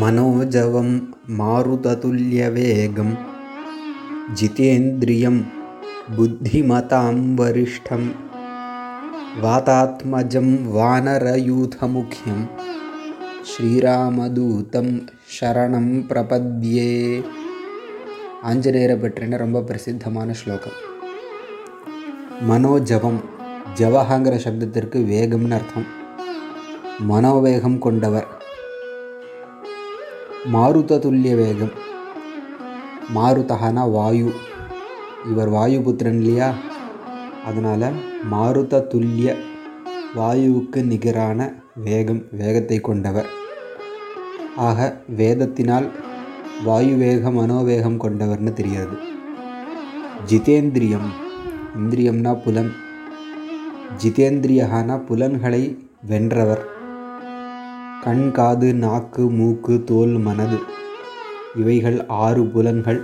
मनोजवं मारुततुल्यवेगं जितेन्द्रियं बुद्धिमतां वरिष्ठं वातात्मजं वानरयूथमुख्यं ஸ்ரீராமதூதம் சரணம் பிரபத்யே ஆஞ்சநேயரை பற்றின ரொம்ப பிரசித்தமான ஸ்லோகம் மனோஜவம் ஜவஹாங்கிற சப்தத்திற்கு வேகம்னு அர்த்தம் மனோவேகம் கொண்டவர் மாருத துல்லிய வேகம் மாருதகனா வாயு. இவர் வாயு புத்திரன் இல்லையா? அதனால் மாருத துல்லிய வாயுவுக்கு நிகரான வேகம் வேகத்தை கொண்டவர். ஆக வேதத்தினால் வாயு வேகம் மனோவேகம் கொண்டவர்னு தெரியாது. ஜிதேந்திரியம். இந்திரியம்னா புலன். ஜிதேந்திரியகான புலன்களை வென்றவர். கண் காது நாக்கு மூக்கு தோல் மனது. இவைகள் ஆறு புலன்கள்.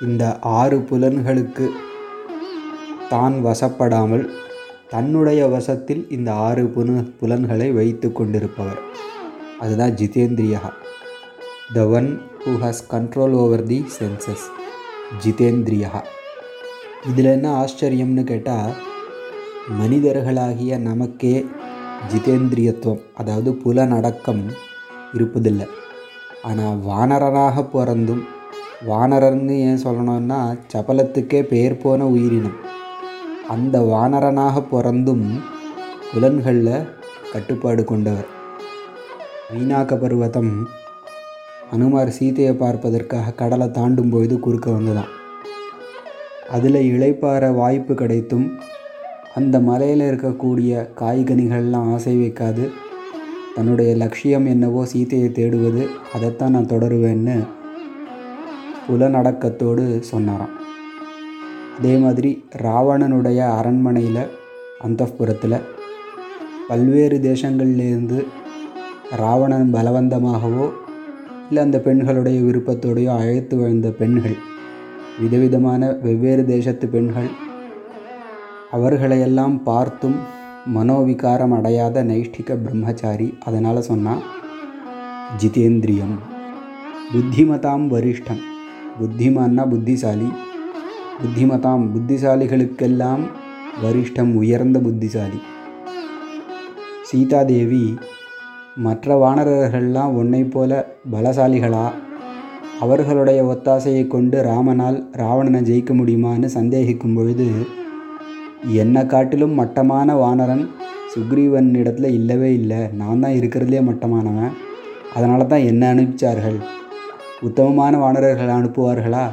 இந்த ஆறு புலன்களுக்கு தான் வசப்படாமல் தன்னுடைய வசத்தில் இந்த ஆறு புன புலன்களை வைத்து கொண்டிருப்பவர். அதுதான் ஜிதேந்திரியா. The one who has control over the senses ஜிதேந்திரியா. இதில் என்ன ஆச்சரியம்னு கேட்டால் மனிதர்களாகிய நமக்கே ஜிதேந்திரியத்துவம் அதாவது புலநடக்கம் இருப்பதில்லை. ஆனால் வானரனாக பிறந்தும் வானரன்னு ஏன் சொல்லணும்னா சபலத்துக்கே பெயர் போன உயிரினம். அந்த வானரனாக பிறந்தும் புலன்களில் கட்டுப்பாடு கொண்டவர். வீணாக்க பருவதம் அனுமார் சீதையை பார்ப்பதற்காக கடலை தாண்டும் பொழுது குறுக்க வந்ததான் அதில் இழைப்பார வாய்ப்பு கிடைத்தும் அந்த மலையில் இருக்கக்கூடிய காய்கனிகள்லாம் ஆசை வைக்காது. தன்னுடைய லட்சியம் என்னவோ சீத்தையை தேடுவது அதைத்தான் நான் தொடருவேன்னு புலநடக்கத்தோடு சொன்னாராம். அதே மாதிரி ராவணனுடைய அரண்மனையில் அந்தப்புறத்தில் பல்வேறு தேசங்கள்லேருந்து ராவணன் பலவந்தமாகவோ இல்லை அந்த பெண்களுடைய விருப்பத்தோடையோ அழைத்து வந்த பெண்கள் விதவிதமான வெவ்வேறு தேசத்து பெண்கள் அவர்களையெல்லாம் பார்த்தும் மனோவிகாரம் அடையாத நைஷ்டிக பிரம்மச்சாரி அதனால் சொன்னால் ஜிதேந்திரியம் புத்திமதாம் வரிஷ்டம் புத்திமான்னா புத்திசாலி புத்திமதாம் புத்திசாலிகளுக்கெல்லாம் வரிஷ்டம் உயர்ந்த புத்திசாலி. சீதாதேவி மற்ற வானரர்கள்லாம் உன்னை போல பலசாலிகளா? அவர்களுடைய ஒத்தாசையை கொண்டு ராமனால் ராவணனை ஜெயிக்க முடியுமான்னு சந்தேகிக்கும் பொழுது என்னை காட்டிலும் மட்டமான வானரன் சுக்ரீவன் இடத்துல இல்லவே இல்லை. நான் தான் இருக்கிறதுலே மட்டமானவன். அதனால தான் என்ன அனுப்பிச்சார்கள். உத்தமமான வானரர்களை அனுப்புவார்களா?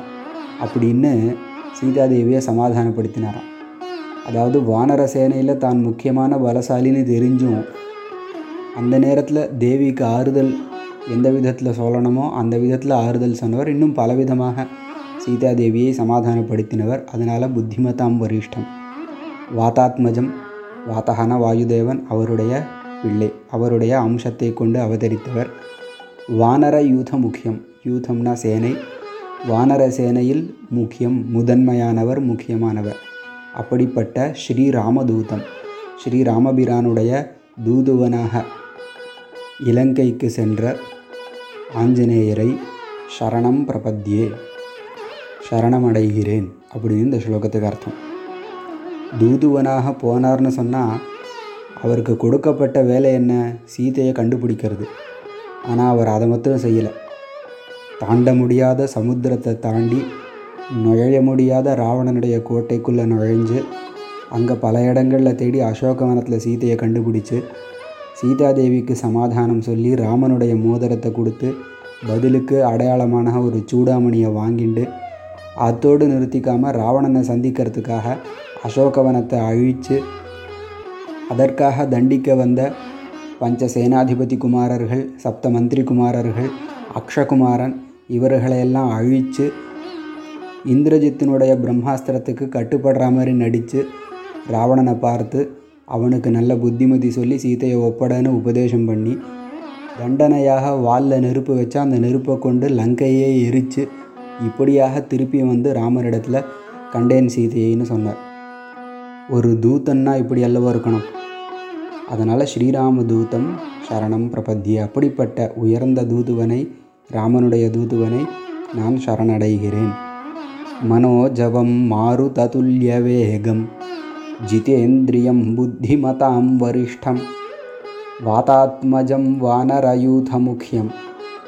அப்படின்னு சீதாதேவியை சமாதானப்படுத்தினாராம். அதாவது வானர சேனையில் தான் முக்கியமான பலசாலின்னு தெரிஞ்சும் அந்த நேரத்தில் தேவிக்கு ஆறுதல் எந்த விதத்தில் சொல்லணுமோ அந்த விதத்தில் ஆறுதல் சொன்னவர். இன்னும் பலவிதமாக சீதாதேவியை சமாதானப்படுத்தினவர். அதனால் புத்திமதாம் வரிஷ்டம் வாதாத்மஜம் வாத்தகன வாயுதேவன் அவருடைய பிள்ளை அவருடைய அம்சத்தை கொண்டு அவதரித்தவர். வானர யூத முக்கியம் யூதம்னா சேனை. வானர சேனையில் முக்கியம் முதன்மையானவர் முக்கியமானவர். அப்படிப்பட்ட ஸ்ரீராமதூதம் ஸ்ரீராமபிரானுடைய தூதுவனாக இலங்கைக்கு சென்ற ஆஞ்சநேயரை சரணம் பிரபத்யே சரணமடைகிறேன் அப்படின்னு இந்த ஸ்லோகத்துக்கு அர்த்தம். தூதுவனாக போனார்னு சொன்னால் அவருக்கு கொடுக்கப்பட்ட வேலை என்ன? சீதையை கண்டுபிடிக்கிறது. ஆனால் அவர் அதை மட்டும் செய்யலை. தாண்ட முடியாத சமுத்திரத்தை தாண்டி நுழைய முடியாத ராவணனுடைய கோட்டைக்குள்ளே நுழைஞ்சு அங்கே பல இடங்களில் தேடி அசோகவனத்தில் சீதையை கண்டுபிடிச்சு சீதாதேவிக்கு சமாதானம் சொல்லி ராமனுடைய மோதிரத்தை கொடுத்து பதிலுக்கு அடையாளமான ஒரு சூடாமணியை வாங்கிண்டு அத்தோடு நிறுத்திக்காமல் ராவணனை சந்திக்கிறதுக்காக அசோகவனத்தை அழித்து அதற்காக தண்டிக்க வந்த பஞ்ச சேனாதிபதி குமாரர்கள் சப்த மந்திரி குமாரர்கள் அக்ஷகுமாரன் இவர்களையெல்லாம் அழித்து இந்திரஜித்தினுடைய பிரம்மாஸ்திரத்துக்கு கட்டுப்படுற மாதிரி நடித்து ராவணனை பார்த்து அவனுக்கு நல்ல புத்திமதி சொல்லி சீதையை ஒப்படன்னு உபதேசம் பண்ணி தண்டனையாக வாலில் நெருப்பு வச்சா அந்த நெருப்பை கொண்டு லங்கையே எரித்து இப்படியாக திருப்பி வந்து ராமரிடத்தில் கண்டேன் சீதையைன்னு சொன்னார். ஒரு தூதன்னா இப்படி அல்லவா இருக்கணும்? அதனால் ஸ்ரீராம தூதம் சரணம் பிரபத்திய அப்படிப்பட்ட உயர்ந்த தூதுவனை ராமனுடைய தூதுவனை நான் சரணடைகிறேன். மனோஜவம் மாருததுல்ய வேகம் ஜிதேந்திரியம் புத்திமதாம் வரிஷ்டம் வாதாத்மஜம் வானரயூதமுக்கியம்.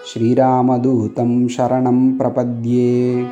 ஸ்ரீராமதூதம் சரணம் பிரபத்யே.